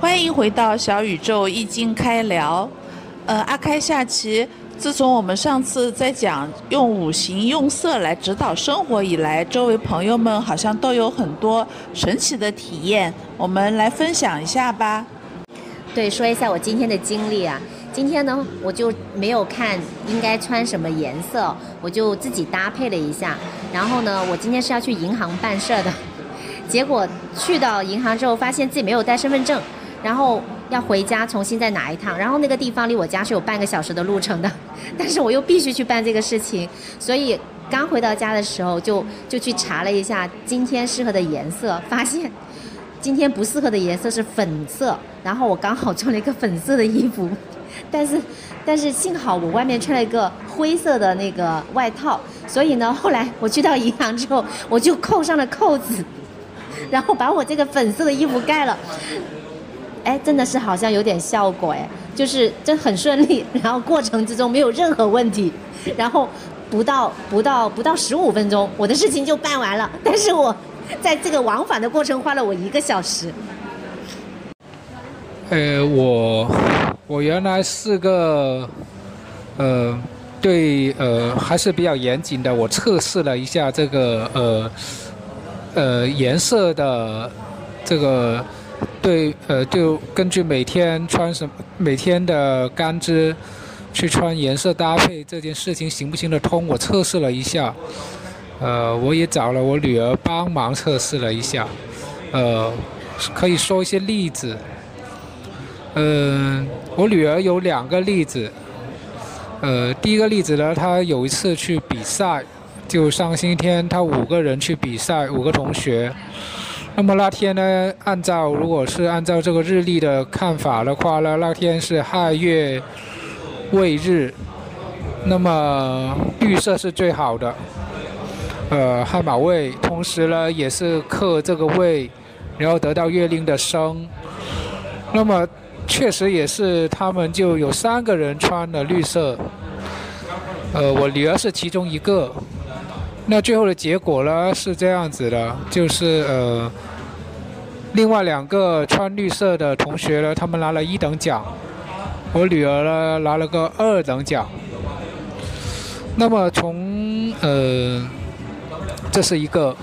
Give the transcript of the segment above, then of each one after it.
欢迎回到小宇宙易经开聊。呃，阿开下棋，自从我们上次在讲用五行用色来指导生活以来，周围朋友们好像都有很多神奇的体验，我们来分享一下吧。对，说一下我今天的经历啊。今天呢，我就没有看应该穿什么颜色，我就自己搭配了一下。然后呢，我今天是要去银行办事的，结果去到银行之后，发现自己没有带身份证，然后要回家重新再拿一趟。然后那个地方离我家是有半个小时的路程的，但是我又必须去办这个事情，所以刚回到家的时候就就去查了一下今天适合的颜色，发现 今天不适合的颜色是粉色，然后我刚好穿了一个粉色的衣服。但是，但是幸好我外面穿了一个灰色的那个外套，所以呢，后来我去到银行之后，我就扣上了扣子，然后把我这个粉色的衣服盖了。哎，真的是好像有点效果哎，就是真很顺利，然后过程之中没有任何问题，然后不到不到不到十五分钟，我的事情就办完了。但是我在这个往返的过程花了我一个小时。呃，我我原来是个，呃，对，呃，还是比较严谨的。我测试了一下这个，呃，呃，颜色的这个，对，呃，就根据每天穿什么每天的干支去穿颜色搭配这件事情行不行得通？我测试了一下，呃，我也找了我女儿帮忙测试了一下，呃，可以说一些例子。嗯，我女儿有两个例子。呃，第一个例子呢，她有一次去比赛，就上星期天，她五个人去比赛，五个同学。那么那天呢，按照如果是按照这个日历的看法的话呢，那天是亥月未日，那么绿色是最好的。呃，亥卯未，同时呢也是克这个未，然后得到月令的生。那么。确实也是，他们就有三个人穿了绿色，呃，我女儿是其中一个。那最后的结果呢是这样子的，就是呃，另外两个穿绿色的同学呢，他们拿了一等奖，我女儿呢拿了个二等奖。那么从呃，这是一个。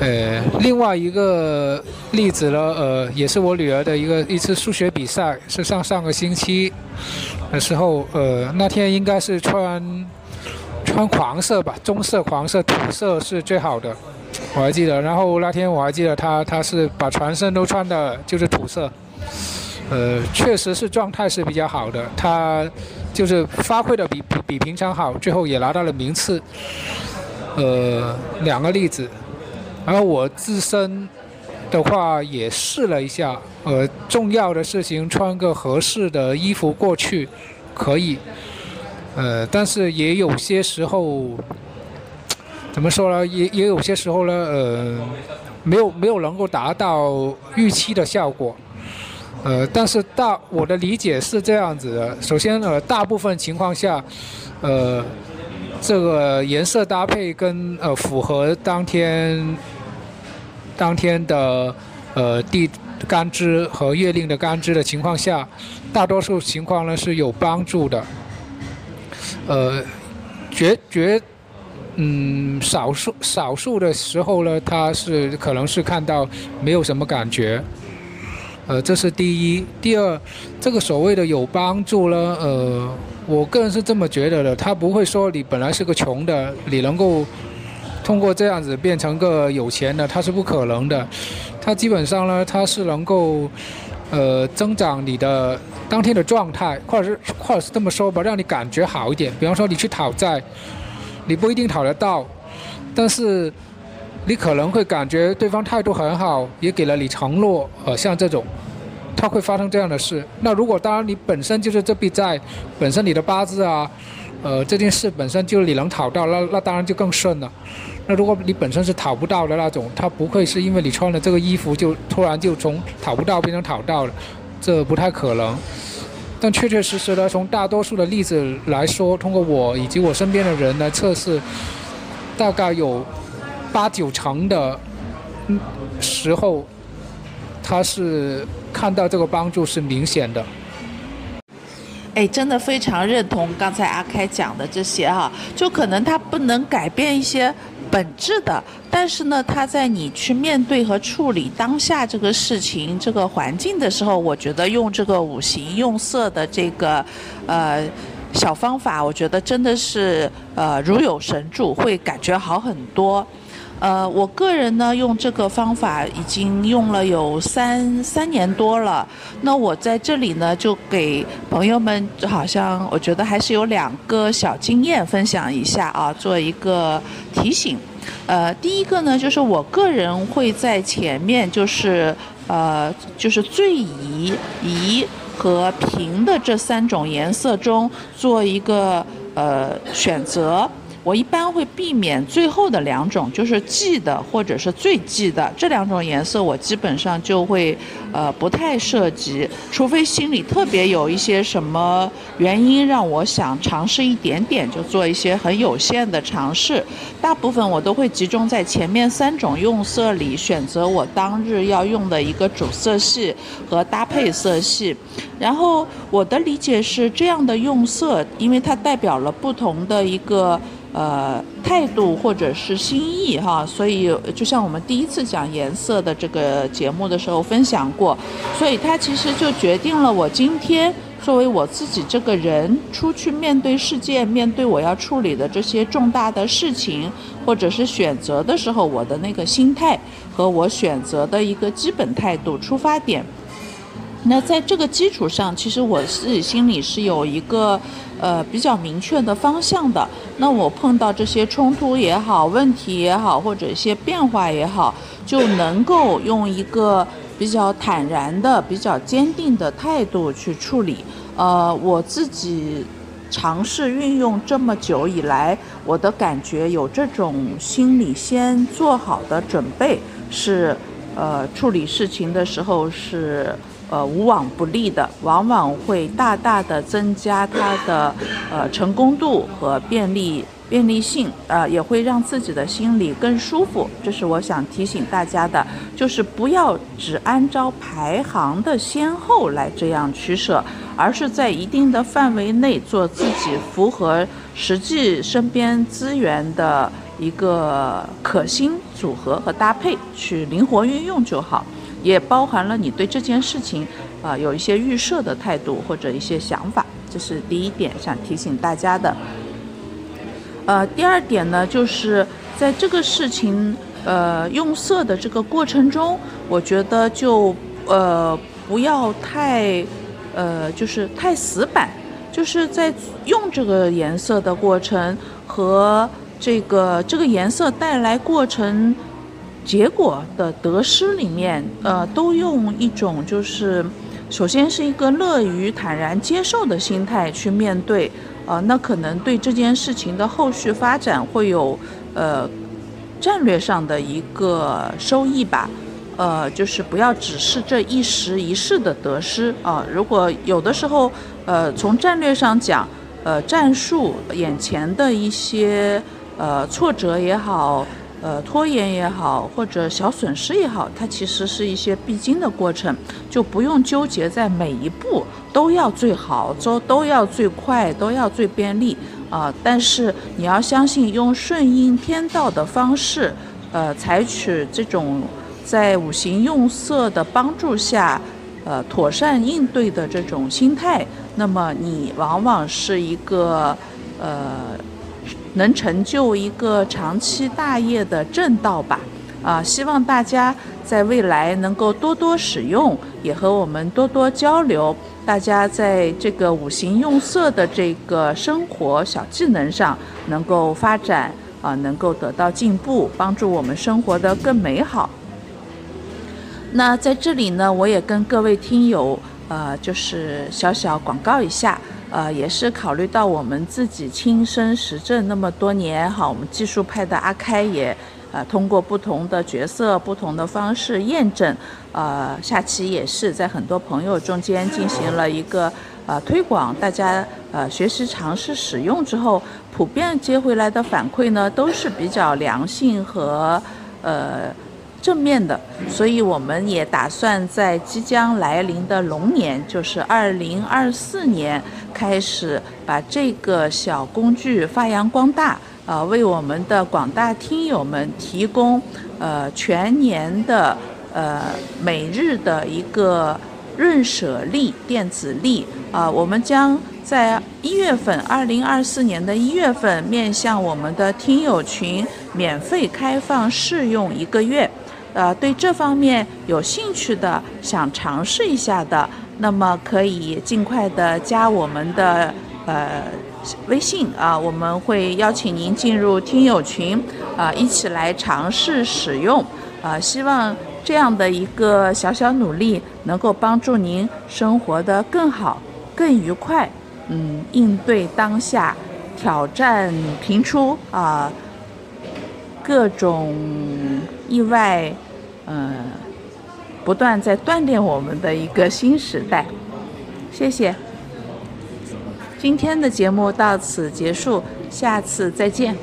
呃，另外一个例子呢，呃，也是我女儿的一个一次数学比赛，是上上个星期的时候，呃，那天应该是穿穿黄色吧，棕色、黄色、土色是最好的，我还记得。然后那天我还记得他，他是把全身都穿的就是土色，呃，确实是状态是比较好的，他就是发挥的比比比平常好，最后也拿到了名次。呃，两个例子。然后我自身的话也试了一下，呃，重要的事情穿个合适的衣服过去可以，呃，但是也有些时候怎么说呢？也也有些时候呢，呃，没有没有能够达到预期的效果，呃，但是大我的理解是这样子的：首先，呃，大部分情况下，呃。这个颜色搭配跟呃符合当天当天的呃地干支和月令的干支的情况下，大多数情况呢是有帮助的。呃，绝绝嗯少数少数的时候呢，他是可能是看到没有什么感觉。呃，这是第一。第二，这个所谓的有帮助呢，呃，我个人是这么觉得的。他不会说你本来是个穷的，你能够通过这样子变成个有钱的，他是不可能的。他基本上呢，他是能够呃增长你的当天的状态，或者是或者是这么说吧，让你感觉好一点。比方说你去讨债，你不一定讨得到，但是。你可能会感觉对方态度很好，也给了你承诺，呃，像这种，他会发生这样的事。那如果当然你本身就是这笔债，本身你的八字啊，呃，这件事本身就你能讨到，那那当然就更顺了。那如果你本身是讨不到的那种，他不会是因为你穿了这个衣服就突然就从讨不到变成讨到了，这不太可能。但确确实实的，从大多数的例子来说，通过我以及我身边的人来测试，大概有。八九成的时候，他是看到这个帮助是明显的。哎，真的非常认同刚才阿开讲的这些哈，就可能他不能改变一些本质的，但是呢，他在你去面对和处理当下这个事情、这个环境的时候，我觉得用这个五行用色的这个呃小方法，我觉得真的是呃如有神助，会感觉好很多。呃，我个人呢用这个方法已经用了有三三年多了。那我在这里呢就给朋友们，好像我觉得还是有两个小经验分享一下啊，做一个提醒。呃，第一个呢就是我个人会在前面就是呃就是最宜宜和平的这三种颜色中做一个呃选择。我一般会避免最后的两种，就是忌的或者是最忌的这两种颜色，我基本上就会呃不太涉及，除非心里特别有一些什么原因让我想尝试一点点，就做一些很有限的尝试。大部分我都会集中在前面三种用色里选择我当日要用的一个主色系和搭配色系。然后我的理解是这样的用色，因为它代表了不同的一个。呃，态度或者是心意哈，所以就像我们第一次讲颜色的这个节目的时候分享过，所以它其实就决定了我今天作为我自己这个人出去面对世界、面对我要处理的这些重大的事情或者是选择的时候，我的那个心态和我选择的一个基本态度出发点。那在这个基础上，其实我自己心里是有一个。呃，比较明确的方向的，那我碰到这些冲突也好，问题也好，或者一些变化也好，就能够用一个比较坦然的、比较坚定的态度去处理。呃，我自己尝试运用这么久以来，我的感觉有这种心理先做好的准备，是呃处理事情的时候是。呃，无往不利的，往往会大大的增加它的呃成功度和便利便利性，呃，也会让自己的心里更舒服。这是我想提醒大家的，就是不要只按照排行的先后来这样取舍，而是在一定的范围内做自己符合实际身边资源的一个可心组合和搭配，去灵活运用就好。也包含了你对这件事情，啊，有一些预设的态度或者一些想法，这是第一点想提醒大家的。呃，第二点呢，就是在这个事情，呃，用色的这个过程中，我觉得就呃不要太，呃，就是太死板，就是在用这个颜色的过程和这个这个颜色带来过程。结果的得失里面，呃，都用一种就是，首先是一个乐于坦然接受的心态去面对，呃，那可能对这件事情的后续发展会有呃战略上的一个收益吧，呃，就是不要只是这一时一事的得失啊。如果有的时候，呃，从战略上讲，呃，战术眼前的一些呃挫折也好。呃，拖延也好，或者小损失也好，它其实是一些必经的过程，就不用纠结在每一步都要最好，都都要最快，都要最便利啊。但是你要相信，用顺应天道的方式，呃，采取这种在五行用色的帮助下，呃，妥善应对的这种心态，那么你往往是一个呃。能成就一个长期大业的正道吧，啊，希望大家在未来能够多多使用，也和我们多多交流。大家在这个五行用色的这个生活小技能上能够发展，啊，能够得到进步，帮助我们生活的更美好。那在这里呢，我也跟各位听友，呃，就是小小广告一下。呃，也是考虑到我们自己亲身实证那么多年，哈，我们技术派的阿开也，呃，通过不同的角色、不同的方式验证，呃，下期也是在很多朋友中间进行了一个呃推广，大家呃学习尝试使用之后，普遍接回来的反馈呢，都是比较良性和呃正面的，所以我们也打算在即将来临的龙年，就是二零二四年开始把这个小工具发扬光大，呃，为我们的广大听友们提供呃全年的呃每日的一个润舍利电子历啊，我们将在一月份，二零二四年的一月份，面向我们的听友群免费开放试用一个月。呃，对这方面有兴趣的，想尝试一下的，那么可以尽快的加我们的呃微信啊，我们会邀请您进入听友群啊，一起来尝试使用啊。希望这样的一个小小努力，能够帮助您生活的更好、更愉快。嗯，应对当下挑战频出啊。各种意外，嗯，不断在锻炼我们的一个新时代。谢谢，今天的节目到此结束，下次再见。